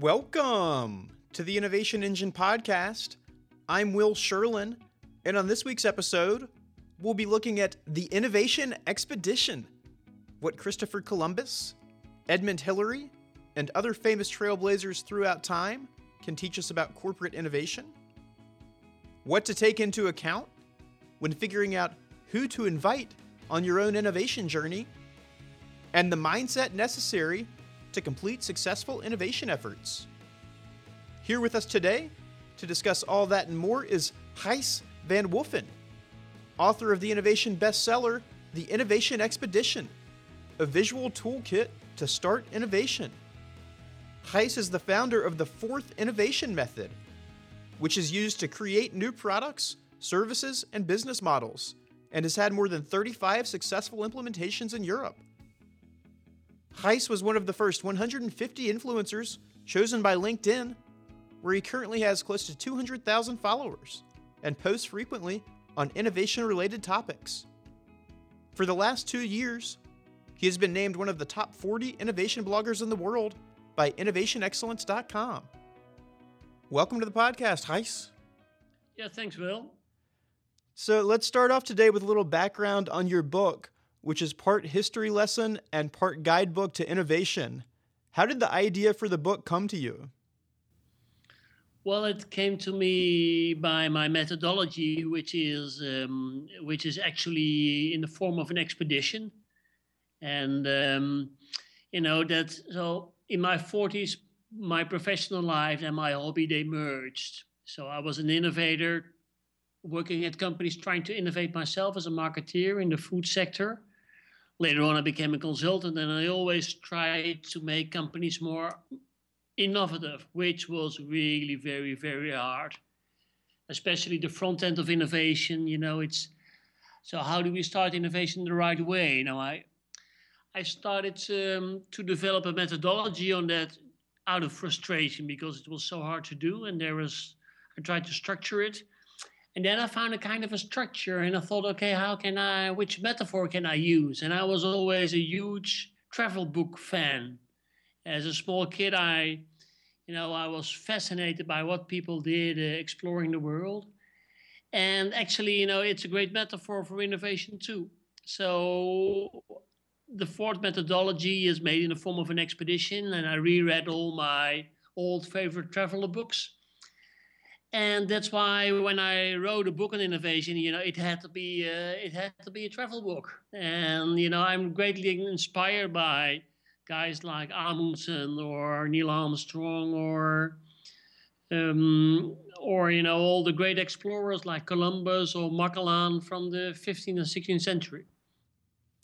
Welcome to the Innovation Engine podcast. I'm Will Sherlin, and on this week's episode, we'll be looking at the Innovation Expedition what Christopher Columbus, Edmund Hillary, and other famous trailblazers throughout time can teach us about corporate innovation, what to take into account when figuring out who to invite on your own innovation journey, and the mindset necessary to complete successful innovation efforts. Here with us today to discuss all that and more is Gijs van Wulfen, author of the innovation bestseller, The Innovation Expedition, a visual toolkit to start innovation. Gijs is the founder of the FORTH innovation method, which is used to create new products, services, and business models, and has had more than 35 successful implementations in Europe. Gijs was one of the first 150 influencers chosen by LinkedIn, where he currently has close to 200,000 followers and posts frequently on innovation related topics. For the last two years, he has been named one of the top 40 innovation bloggers in the world by innovationexcellence.com. Welcome to the podcast, Gijs. Yeah, thanks, Will. So let's start off today with a little background on your book, which is part history lesson and part guidebook to innovation. How did the idea for the book come to you? Well, it came to me by my methodology, which is um, which is actually in the form of an expedition, and um, you know that. So in my forties, my professional life and my hobby they merged. So I was an innovator, working at companies trying to innovate myself as a marketeer in the food sector. Later on, I became a consultant, and I always tried to make companies more innovative, which was really very, very hard. Especially the front end of innovation, you know, it's so how do we start innovation the right way? Know, I I started um, to develop a methodology on that out of frustration because it was so hard to do, and there was I tried to structure it, and then I found a kind of a structure, and I thought, okay, how can I, which metaphor can I use? And I was always a huge travel book fan as a small kid, I, you know, I was fascinated by what people did uh, exploring the world. And actually, you know, it's a great metaphor for innovation too. So the FORTH methodology is made in the form of an expedition, and I reread all my old favorite traveler books. And that's why when I wrote a book on innovation, you know, it had to be uh, it had to be a travel book. And you know, I'm greatly inspired by guys like Amundsen or Neil Armstrong or um, or you know all the great explorers like Columbus or Magellan from the 15th and 16th century.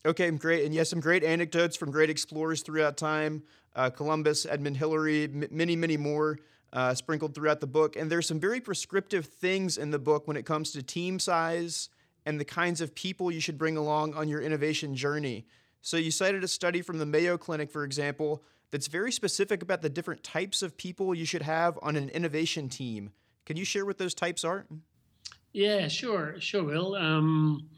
Okay, great, and yes, some great anecdotes from great explorers throughout time: uh, Columbus, Edmund Hillary, m- many, many more. Uh, sprinkled throughout the book, and there's some very prescriptive things in the book when it comes to team size and the kinds of people you should bring along on your innovation journey. So you cited a study from the Mayo Clinic, for example, that's very specific about the different types of people you should have on an innovation team. Can you share what those types are? Yeah, sure, sure, Will. Um,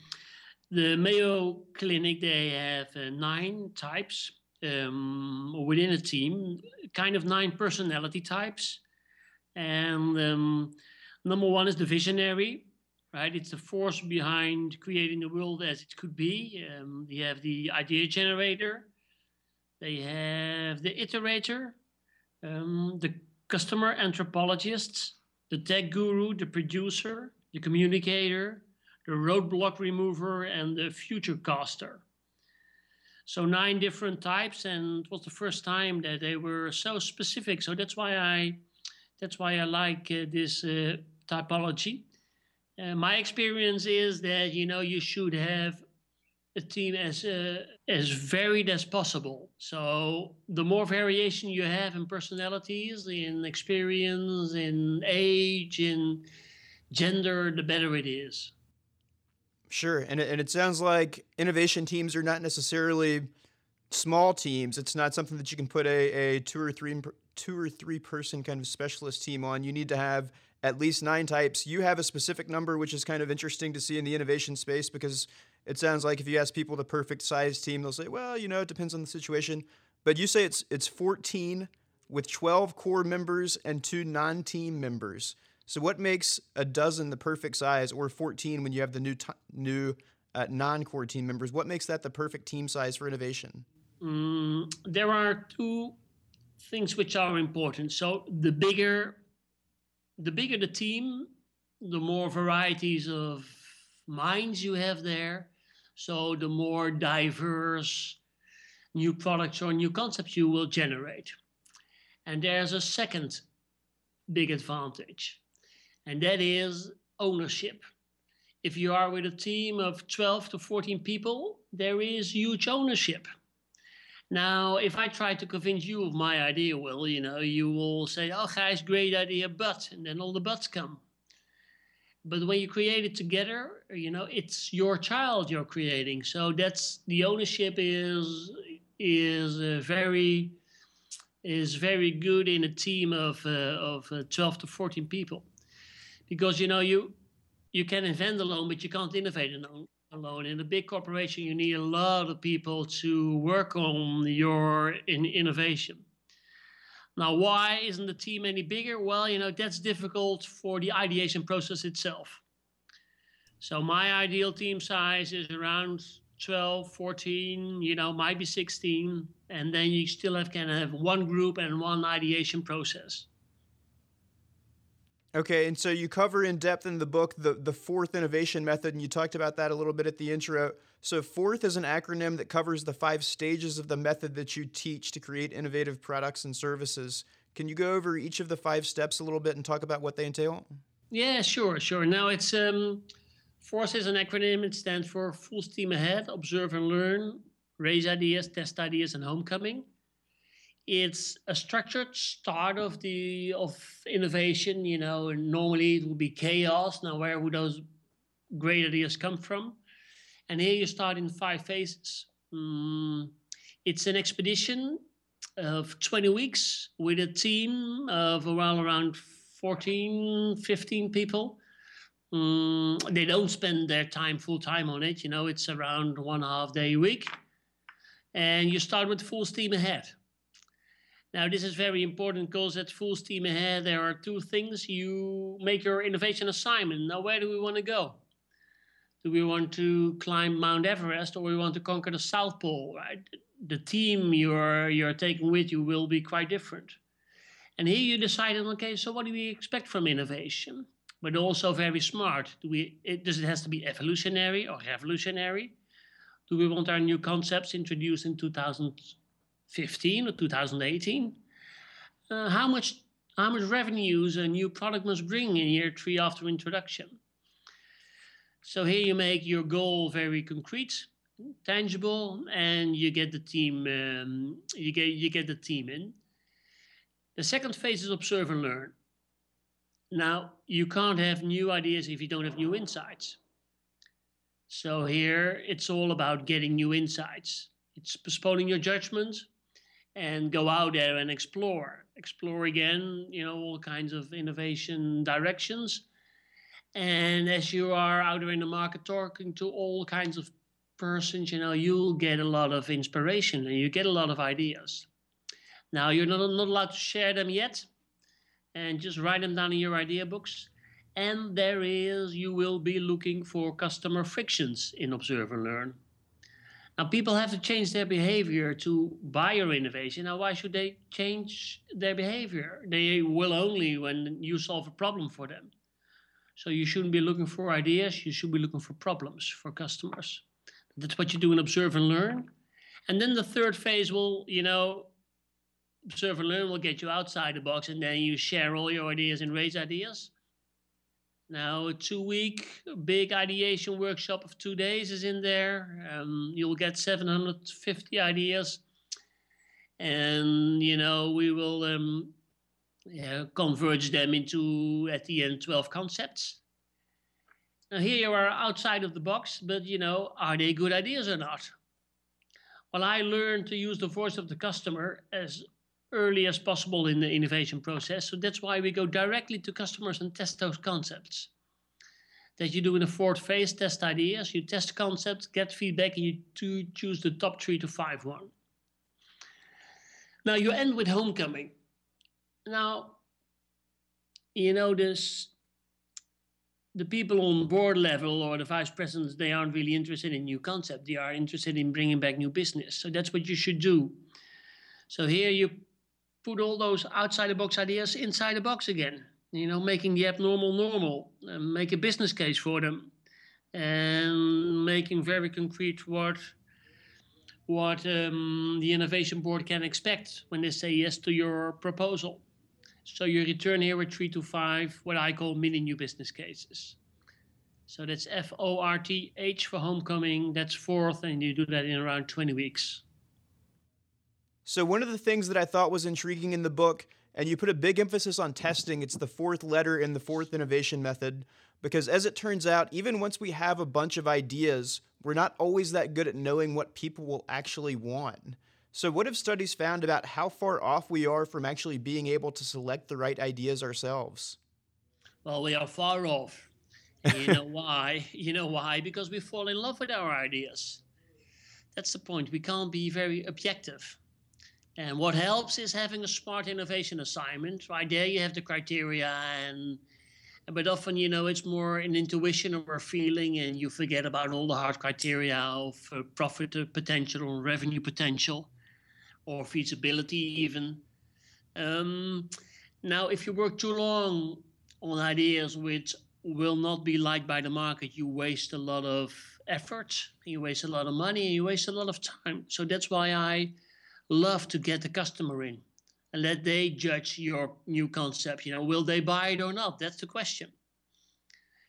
the Mayo Clinic they have uh, nine types um, within a team, kind of nine personality types, and um, number one is the visionary right? It's the force behind creating the world as it could be. Um, you have the idea generator, they have the iterator, um, the customer anthropologist, the tech guru, the producer, the communicator, the roadblock remover, and the future caster. So nine different types, and it was the first time that they were so specific. So that's why I, that's why I like uh, this uh, typology. Uh, my experience is that you know you should have a team as uh, as varied as possible. So the more variation you have in personalities, in experience, in age, in gender, the better it is. Sure, and it, and it sounds like innovation teams are not necessarily small teams. It's not something that you can put a, a two or three two or three person kind of specialist team on. You need to have at least nine types. You have a specific number, which is kind of interesting to see in the innovation space because it sounds like if you ask people the perfect size team, they'll say, well, you know, it depends on the situation. But you say it's it's 14 with 12 core members and two non team members. So, what makes a dozen the perfect size, or 14 when you have the new t- new uh, non-core team members? What makes that the perfect team size for innovation? Mm, there are two things which are important. So, the bigger the bigger the team, the more varieties of minds you have there. So, the more diverse new products or new concepts you will generate. And there's a second big advantage and that is ownership. If you are with a team of 12 to 14 people, there is huge ownership. Now, if I try to convince you of my idea, well, you know, you will say, oh, guys, great idea, but, and then all the buts come. But when you create it together, you know, it's your child you're creating. So that's the ownership is is uh, very is very good in a team of uh, of uh, 12 to 14 people because you know you you can invent alone, but you can't innovate alone. In a big corporation, you need a lot of people to work on your in innovation. Now, why isn't the team any bigger? Well, you know that's difficult for the ideation process itself. So my ideal team size is around 12, 14, you know, might be 16, and then you still have kind of have one group and one ideation process. Okay, and so you cover in depth in the book the, the FORTH innovation method, and you talked about that a little bit at the intro. So, FORTH is an acronym that covers the five stages of the method that you teach to create innovative products and services. Can you go over each of the five steps a little bit and talk about what they entail? Yeah, sure, sure. Now, it's um, FORCE is an acronym. It stands for Full Steam Ahead, Observe and Learn, Raise Ideas, Test Ideas, and Homecoming it's a structured start of the of innovation you know normally it would be chaos. Now where would those great ideas come from? And here you start in five phases. Mm, it's an expedition of 20 weeks with a team of around around 14 15 people. Mm, they don't spend their time full time on it you know it's around one half day a week. And you start with full steam ahead now, this is very important because at full steam ahead, there are two things. You make your innovation assignment. Now, where do we want to go? Do we want to climb Mount Everest or we want to conquer the South Pole, right? The team you're, you're taking with you will be quite different. And here you decided, okay, so what do we expect from innovation? But also very smart. Do we, it, does it has to be evolutionary or revolutionary? Do we want our new concepts introduced in 2000? 2015 or 2018. Uh, how much how much revenues a new product must bring in year three after introduction? So here you make your goal very concrete, tangible, and you get the team um, you get you get the team in. The second phase is observe and learn. Now you can't have new ideas if you don't have new insights. So here it's all about getting new insights. It's postponing your judgment, and go out there and explore. Explore again you know all kinds of innovation directions. And as you are out there in the market talking to all kinds of persons you know you'll get a lot of inspiration and you get a lot of ideas. Now you're not, not allowed to share them yet and just write them down in your idea books. And there is you will be looking for customer frictions in observe and learn now, people have to change their behavior to buy your innovation. Now, why should they change their behavior? They will only when you solve a problem for them. So, you shouldn't be looking for ideas, you should be looking for problems for customers. That's what you do in Observe and Learn. And then the third phase will, you know, Observe and Learn will get you outside the box, and then you share all your ideas and raise ideas. Now, a two week big ideation workshop of two days is in there. Um, you'll get 750 ideas. And, you know, we will um, yeah, converge them into, at the end, 12 concepts. Now, here you are outside of the box, but, you know, are they good ideas or not? Well, I learned to use the voice of the customer as early as possible in the innovation process. So that's why we go directly to customers and test those concepts. That you do in the fourth phase, test ideas, you test concepts, get feedback, and you choose the top three to five one. Now you end with homecoming. now, you know, this the people on board level or the vice presidents, they aren't really interested in new concept. They are interested in bringing back new business. So that's what you should do. So here you put all those outside the box ideas inside the box again. You know, making the abnormal normal, and make a business case for them, and making very concrete what what um, the innovation board can expect when they say yes to your proposal. So you return here with three to five, what I call mini new business cases. So that's F O R T H for homecoming. That's FORTH, and you do that in around 20 weeks. So, one of the things that I thought was intriguing in the book, and you put a big emphasis on testing, it's the fourth letter in the FORTH innovation method. Because as it turns out, even once we have a bunch of ideas, we're not always that good at knowing what people will actually want. So, what have studies found about how far off we are from actually being able to select the right ideas ourselves? Well, we are far off. You know why? You know why? Because we fall in love with our ideas. That's the point. We can't be very objective. And what helps is having a smart innovation assignment. Right there, you have the criteria, and but often, you know, it's more an intuition or a feeling, and you forget about all the hard criteria of uh, profit potential or revenue potential or feasibility even. Um, now, if you work too long on ideas which will not be liked by the market, you waste a lot of effort, you waste a lot of money, and you waste a lot of time. So that's why I love to get the customer in and let they judge your new concept. You know, will they buy it or not? That's the question.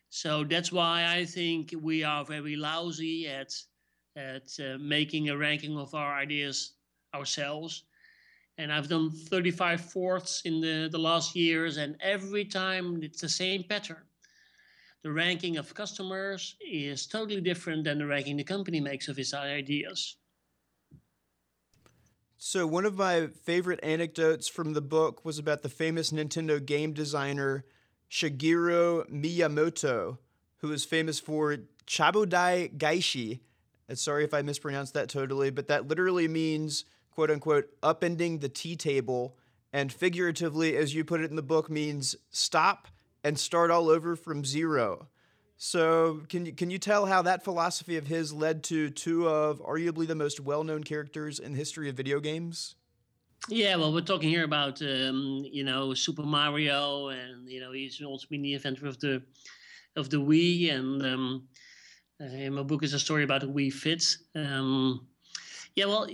So that's why I think we are very lousy at at uh, making a ranking of our ideas ourselves. And I've done 35 FORTHs in the, the last years, and every time it's the same pattern. The ranking of customers is totally different than the ranking the company makes of its ideas. So, one of my favorite anecdotes from the book was about the famous Nintendo game designer Shigeru Miyamoto, who is famous for Chabudai Gaeshi. Sorry if I mispronounced that totally, but that literally means quote unquote upending the tea table and figuratively as you put it in the book means stop and start all over from zero so can you can you tell how that philosophy of his led to two of arguably the most well-known characters in the history of video games? Yeah well we're talking here about um, you know super mario and you know he's also been the inventor of the of the wii and um, uh, my book is a story about the wii fit um, yeah well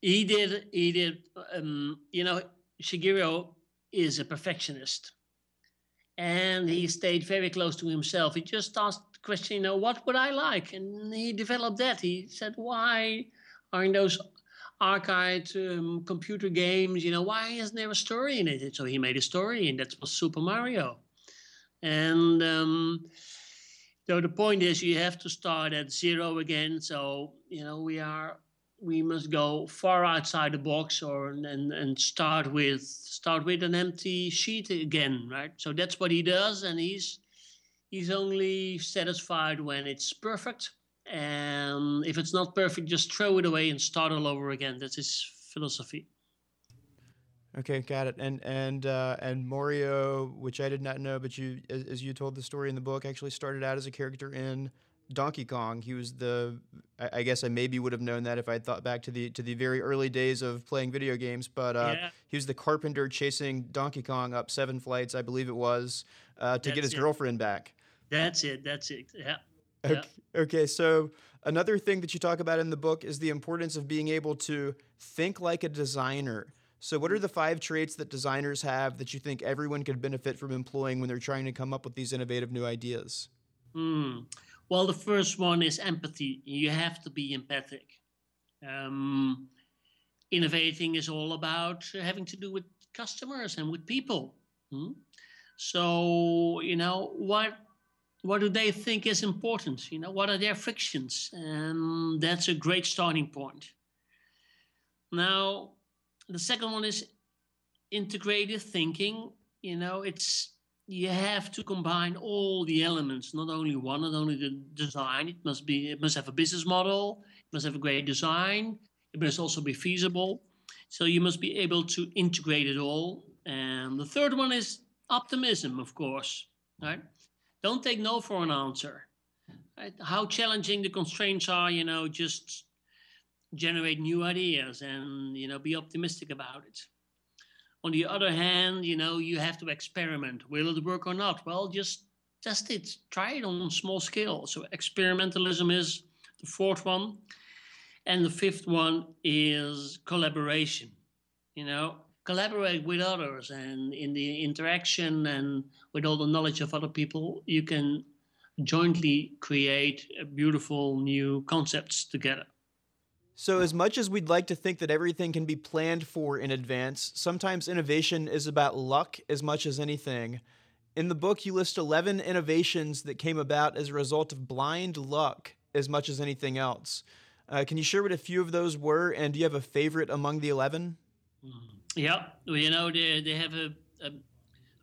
he did he did um, you know shigeru is a perfectionist and he stayed very close to himself. He just asked the question you know what would i like? And he developed that. He said why aren't those archived um, computer games you know why isn't there a story in it? So he made a story and that was super mario. And um, so the point is you have to start at zero again. So you know we are we must go far outside the box or and, and start with start with an empty sheet again right? So that's what he does and he's he's only satisfied when it's perfect. And if it's not perfect just throw it away and start all over again. That's his philosophy. Okay got it. And and uh, and mario which i did not know but you as, as you told the story in the book actually started out as a character in Donkey Kong. He was the I, guess I maybe would have known that if I thought back to the to the very early days of playing video games. But uh, yeah. he was the carpenter chasing Donkey Kong up seven flights, I believe it was, uh, to that's get his it. girlfriend back. That's it. That's it. Yeah. Okay. yeah. Okay. So another thing that you talk about in the book is the importance of being able to think like a designer. So, what are the five traits that designers have that you think everyone could benefit from employing when they're trying to come up with these innovative new ideas? Hmm. Well, the first one is empathy. You have to be empathic. Um, innovating is all about having to do with customers and with people. Hmm? So, you know, what what do they think is important? You know, what are their frictions? And that's a great starting point. Now, the second one is integrated thinking. You know, it's you have to combine all the elements, not only one, not only the design. It must be, it must have a business model. It must have a great design. It must also be feasible. So you must be able to integrate it all And the third one is optimism, of course. Right? Don't take no for an answer. Right? How challenging the constraints are, you know, just generate new ideas and you know be optimistic about it. On the other hand, you know, you have to experiment. Will it work or not? Well, just test it, try it on small scale. So experimentalism is the fourth one. And the fifth one is collaboration. You know, collaborate with others and in the interaction and with all the knowledge of other people, you can jointly create beautiful new concepts together. So, as much as we'd like to think that everything can be planned for in advance, sometimes innovation is about luck as much as anything. In the book, you list 11 innovations that came about as a result of blind luck as much as anything else. Uh, can you share what a few of those were, and do you have a favorite among the 11? Mm. Yeah, well, you know, they, they have a, a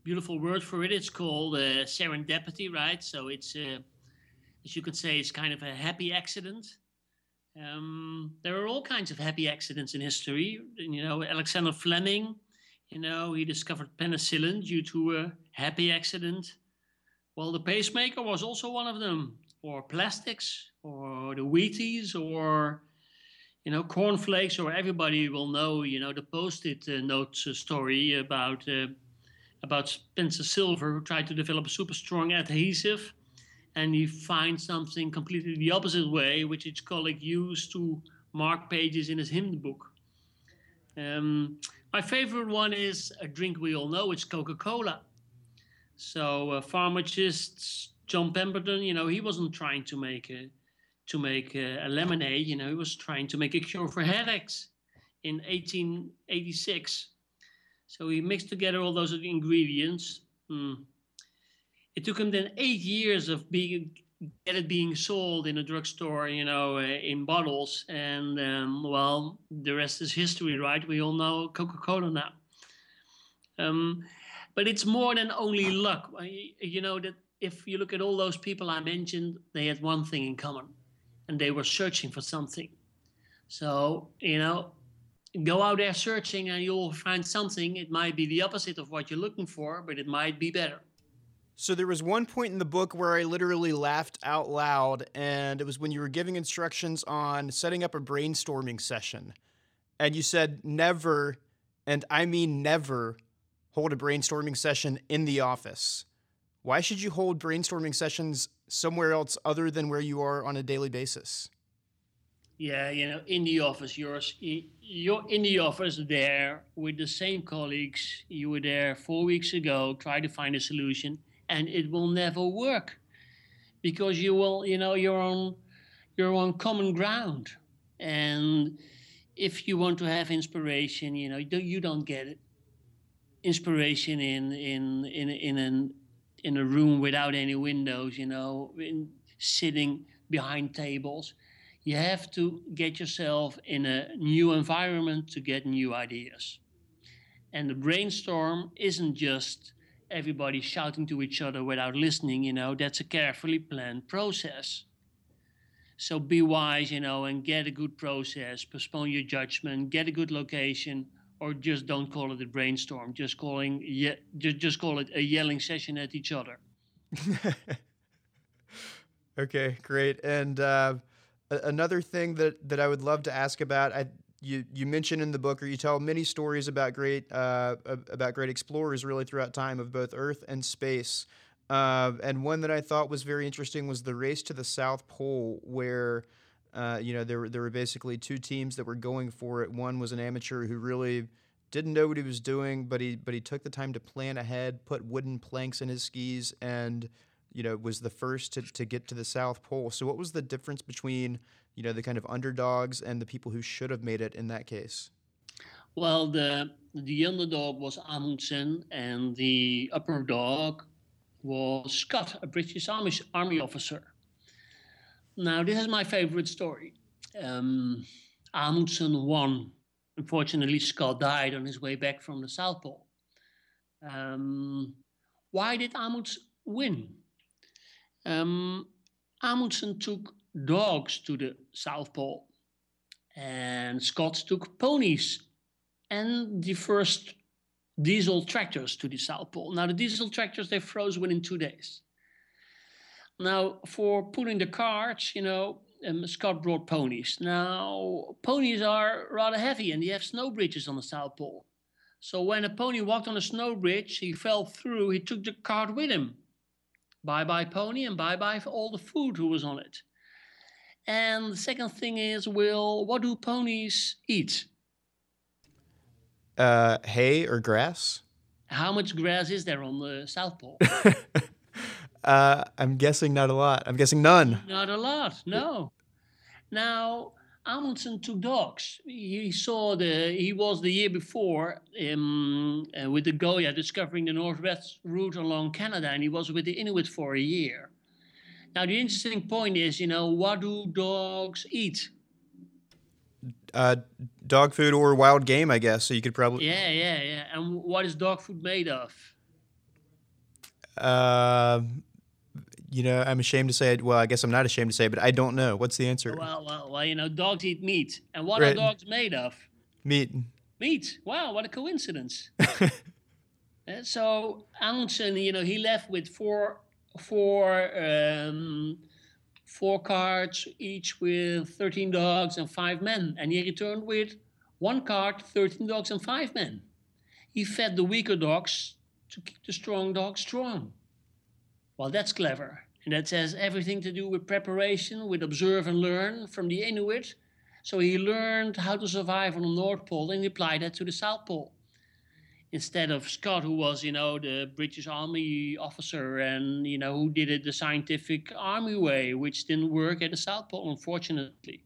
beautiful word for it. It's called uh, serendipity, right? So it's, uh, as you could say, it's kind of a happy accident. Um, there are all kinds of happy accidents in history. You know, Alexander Fleming, you know, he discovered penicillin due to a happy accident. Well, the pacemaker was also one of them or plastics or the Wheaties or you know cornflakes or everybody will know you know the post-it uh, notes uh, story about uh, about Spencer Silver who tried to develop a super strong adhesive and he finds something completely the opposite way which his colleague used to mark pages in his hymn book um, my favorite one is a drink we all know it's coca-cola so uh, pharmacists John Pemberton, you know, he wasn't trying to make a to make a, a, lemonade. You know, he was trying to make a cure for headaches in 1886. So he mixed together all those ingredients. Mm. It took him then eight years of being get it being sold in a drugstore, you know, uh, in bottles, and um, well, the rest is history, right? We all know Coca-Cola now. Um, but it's more than only luck. You know that if you look at all those people I mentioned, they had one thing in common, and they were searching for something. So, you know, go out there searching and you'll find something. It might be the opposite of what you're looking for, but it might be better. So there was one point in the book where I literally laughed out loud, and it was when you were giving instructions on setting up a brainstorming session. And you said never, and I mean never, hold a brainstorming session in the office. Why should you hold brainstorming sessions somewhere else other than where you are on a daily basis? Yeah, you know, in the office, you're you're in the office there with the same colleagues you were there four weeks ago. Try to find a solution, and it will never work because you will, you know, you're on you're on common ground, and if you want to have inspiration, you know, you don't, get it. Inspiration in in in in an in a room without any windows, you know, in, sitting behind tables. You have to get yourself in a new environment to get new ideas. And the brainstorm isn't just everybody shouting to each other without listening, you know, that's a carefully planned process. So be wise, you know, and get a good process, postpone your judgment, get a good location, or just don't call it a brainstorm. Just calling, yeah, just just call it a yelling session at each other. okay, great. And uh, another thing that that I would love to ask about, I you you mention in the book, or you tell many stories about great uh, about great explorers really throughout time of both Earth and space. Uh, and one that I thought was very interesting was the race to the South Pole, where uh, you know, there were there were basically two teams that were going for it. One was an amateur who really didn't know what he was doing, but he but he took the time to plan ahead, put wooden planks in his skis, and you know was the first to, to get to the South Pole. So what was the difference between you know the kind of underdogs and the people who should have made it in that case? Well, the the underdog was Amundsen, and the upper dog was Scott, a British Army army officer. Now, this is my favorite story. Um, Amundsen won. Unfortunately, Scott died on his way back from the South Pole. Um, why did Amundsen win? Um, Amundsen took dogs to the South Pole, and Scott took ponies. And the first diesel tractors to the South Pole. Now, the diesel tractors, they froze within two days. Now, for pulling the carts, you know, um, Scott brought ponies. Now, ponies are rather heavy and they have snow bridges on the South Pole. So when a pony walked on a snow bridge, he fell through, he took the cart with him. Bye bye, pony, and bye bye for all the food who was on it. And the second thing is, Will, what do ponies eat? Uh, hay or grass? How much grass is there on the South Pole? uh, I'm guessing not a lot. I'm guessing none. Not a lot, no. Now, Amundsen took dogs. He saw the, he was the year before um, uh, with the Goya discovering the northwest route along Canada, and he was with the Inuit for a year. Now, the interesting point is, you know, what do dogs eat? Uh, dog food or wild game, I guess. So you could probably. Yeah, yeah, yeah. And what is dog food made of? Uh, you know, I'm ashamed to say it. Well, I guess I'm not ashamed to say, it, but I don't know. What's the answer? Well, well, well you know, dogs eat meat. And what right. are dogs made of? Meat. Meat. Wow, what a coincidence. so Amundsen, you know, he left with four, four, um, four carts, each with 13 dogs and five men. And he returned with one cart, 13 dogs, and five men. He fed the weaker dogs to keep the strong dogs strong. Well, that's clever. And that has everything to do with preparation, with observe and learn from the Inuit. So he learned how to survive on the North Pole and he applied that to the South Pole. Instead of Scott, who was, you know, the British Army officer and, you know, who did it the scientific army way, which didn't work at the South Pole, unfortunately.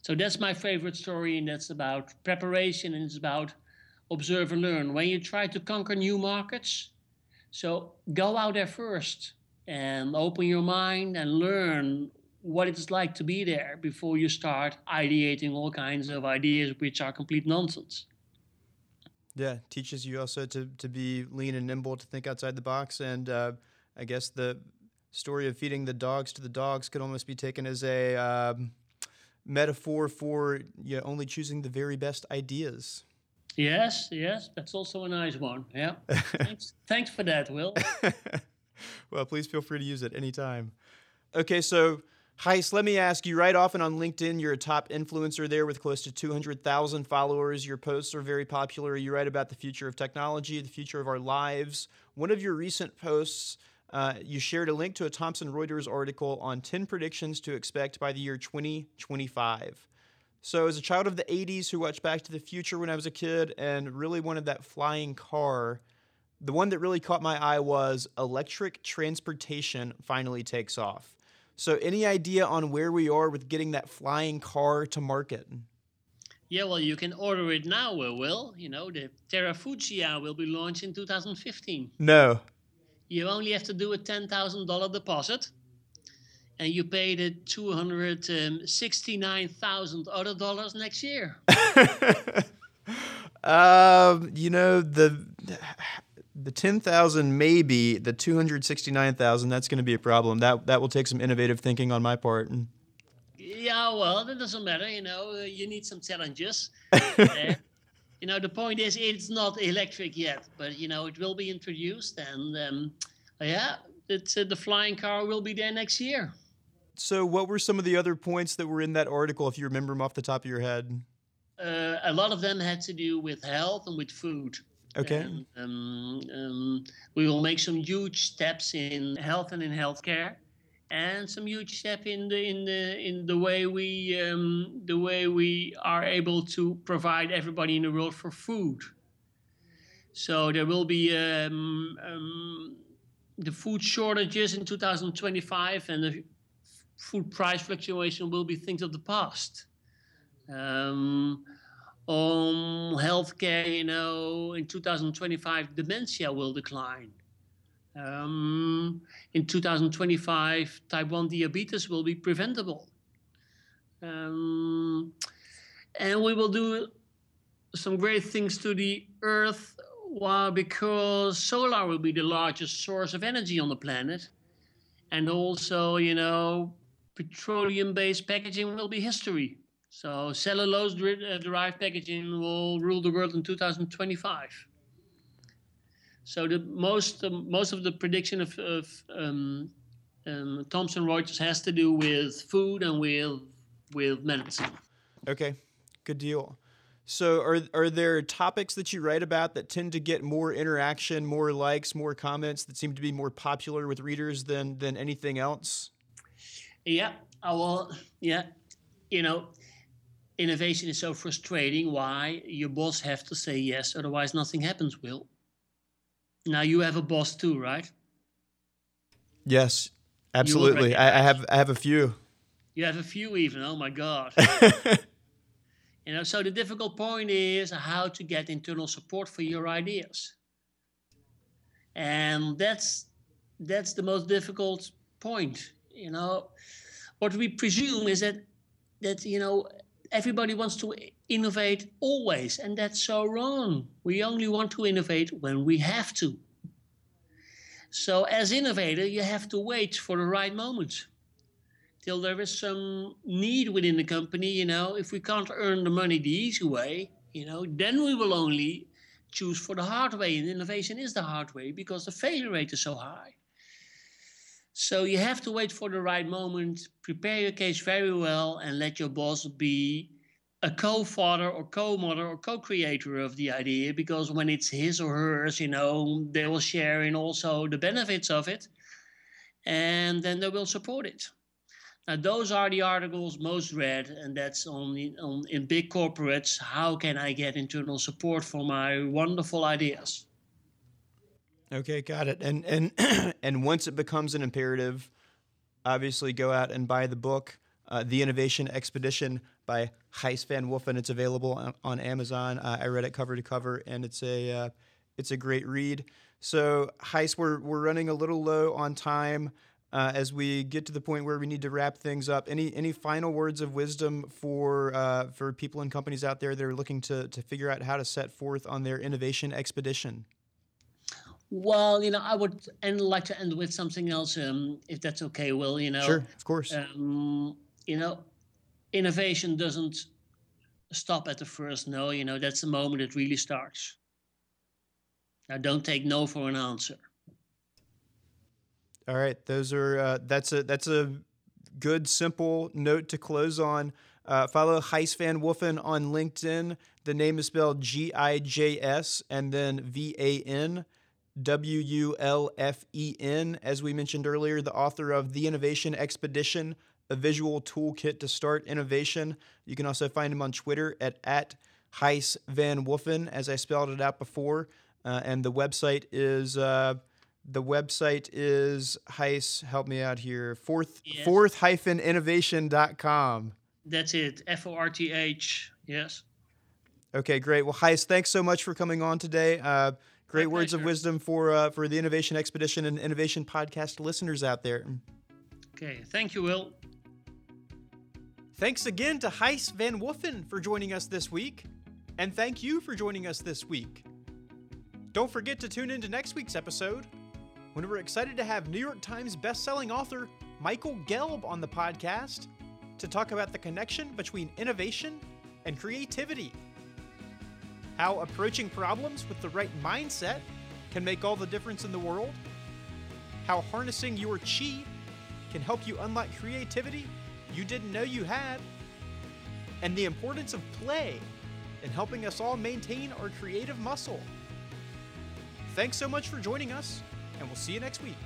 So that's my favorite story, and that's about preparation and it's about observe and learn. When you try to conquer new markets, so go out there first and open your mind and learn what it's like to be there before you start ideating all kinds of ideas which are complete nonsense. Yeah, teaches you also to, to be lean and nimble, to think outside the box. And uh, I guess the story of feeding the dogs to the dogs could almost be taken as a um, metaphor for you know, only choosing the very best ideas. Yes, yes, that's also a nice one. Yeah. thanks, thanks for that, Will. well, please feel free to use it anytime. Okay, so Gijs, let me ask you right often on LinkedIn, you're a top influencer there with close to 200,000 followers. Your posts are very popular. You write about the future of technology, the future of our lives. One of your recent posts, uh, you shared a link to a Thomson Reuters article on 10 predictions to expect by the year 2025. So, as a child of the 80s who watched Back to the Future when I was a kid and really wanted that flying car, the one that really caught my eye was electric transportation finally takes off. So, any idea on where we are with getting that flying car to market? Yeah, well, you can order it now, Will. Will you know the Terrafugia will be launched in 2015? No. You only have to do a ten thousand dollar deposit, and you pay the 269,000 other dollars next year. um, you know the the 10,000 maybe, the 269,000 that's going to be a problem. That that will take some innovative thinking on my part. Yeah, well, that doesn't matter, you know, you need some challenges. you know, the point is it's not electric yet, but you know, it will be introduced and um, yeah, it's, uh, the flying car will be there next year. So, what were some of the other points that were in that article, if you remember them off the top of your head? Uh, a lot of them had to do with health and with food. Okay. Um, um, we will make some huge steps in health and in healthcare, and some huge step in the in the in the way we um, the way we are able to provide everybody in the world for food. So there will be um, um, the food shortages in 2025, and the food price fluctuation will be things of the past. Um, on healthcare, you know, in 2025, dementia will decline. Um, in 2025, type 1 diabetes will be preventable. Um, and we will do some great things to the earth well, because solar will be the largest source of energy on the planet. And also, you know, petroleum based packaging will be history. So cellulose uh, derived packaging will rule the world in 2025. So the most um, most of the prediction of, of um, um, Thomson Reuters has to do with food and with with medicine. Okay, good deal. So, are are there topics that you write about that tend to get more interaction, more likes, more comments that seem to be more popular with readers than than anything else? Yeah, I will. Yeah, you know, innovation is so frustrating. Why your boss have to say yes, otherwise nothing happens. Will. Now you have a boss too, right? Yes, absolutely. I, I have I have a few. You have a few even. Oh my god. You know, so the difficult point is how to get internal support for your ideas. And that's that's the most difficult point. You know, what we presume is that that you know everybody wants to innovate always, and that's so wrong. We only want to innovate when we have to. So as innovator, you have to wait for the right moment till there is some need within the company. You know, if we can't earn the money the easy way, you know, then we will only choose for the hard way. And innovation is the hard way because the failure rate is so high. So you have to wait for the right moment, prepare your case very well, and let your boss be a co-father or co-mother or co-creator of the idea because when it's his or hers you know they will share in also the benefits of it and then they will support it now, those are the articles most read, and that's on, on in big corporates. How can I get internal support for my wonderful ideas? Okay, got it. And and and once it becomes an imperative, obviously go out and buy the book, uh, "The Innovation Expedition" by Gijs van Wulfen. It's available on, on Amazon. Uh, I read it cover to cover, and it's a uh, it's a great read. So, Gijs, we're we're running a little low on time uh, as we get to the point where we need to wrap things up. Any any final words of wisdom for uh, for people and companies out there that are looking to to figure out how to set forth on their innovation expedition? Well, you know, I would and like to end with something else, um, if that's okay. Will you know? Sure, of course. Um, you know, innovation doesn't stop at the first no. You know, that's the moment it really starts. Now, don't take no for an answer. All right, those are uh, that's a that's a good simple note to close on. Uh, follow Gijs van Wulfen on LinkedIn. The name is spelled G I J S and then V A N W U L F E N. As we mentioned earlier, the author of The Innovation Expedition, a visual toolkit to start innovation. You can also find him on Twitter at, at Gijs van Wulfen, as I spelled it out before. Uh, and the website is. Uh, the website is Gijs, help me out here, forth, yes. forth hyphen innovation.com. That's it. F O R T H. Yes. Okay, great. Well, Gijs, thanks so much for coming on today. Uh, great My words pleasure. of wisdom for uh, for the Innovation Expedition and Innovation Podcast listeners out there. Okay, thank you, Will. Thanks again to Gijs van Wulfen for joining us this week, and thank you for joining us this week. Don't forget to tune in to next week's episode when we're excited to have New York Times bestselling author Michael Gelb on the podcast to talk about the connection between innovation and creativity. How approaching problems with the right mindset can make all the difference in the world. How harnessing your chi can help you unlock creativity you didn't know you had. And the importance of play in helping us all maintain our creative muscle. Thanks so much for joining us and we'll see you next week.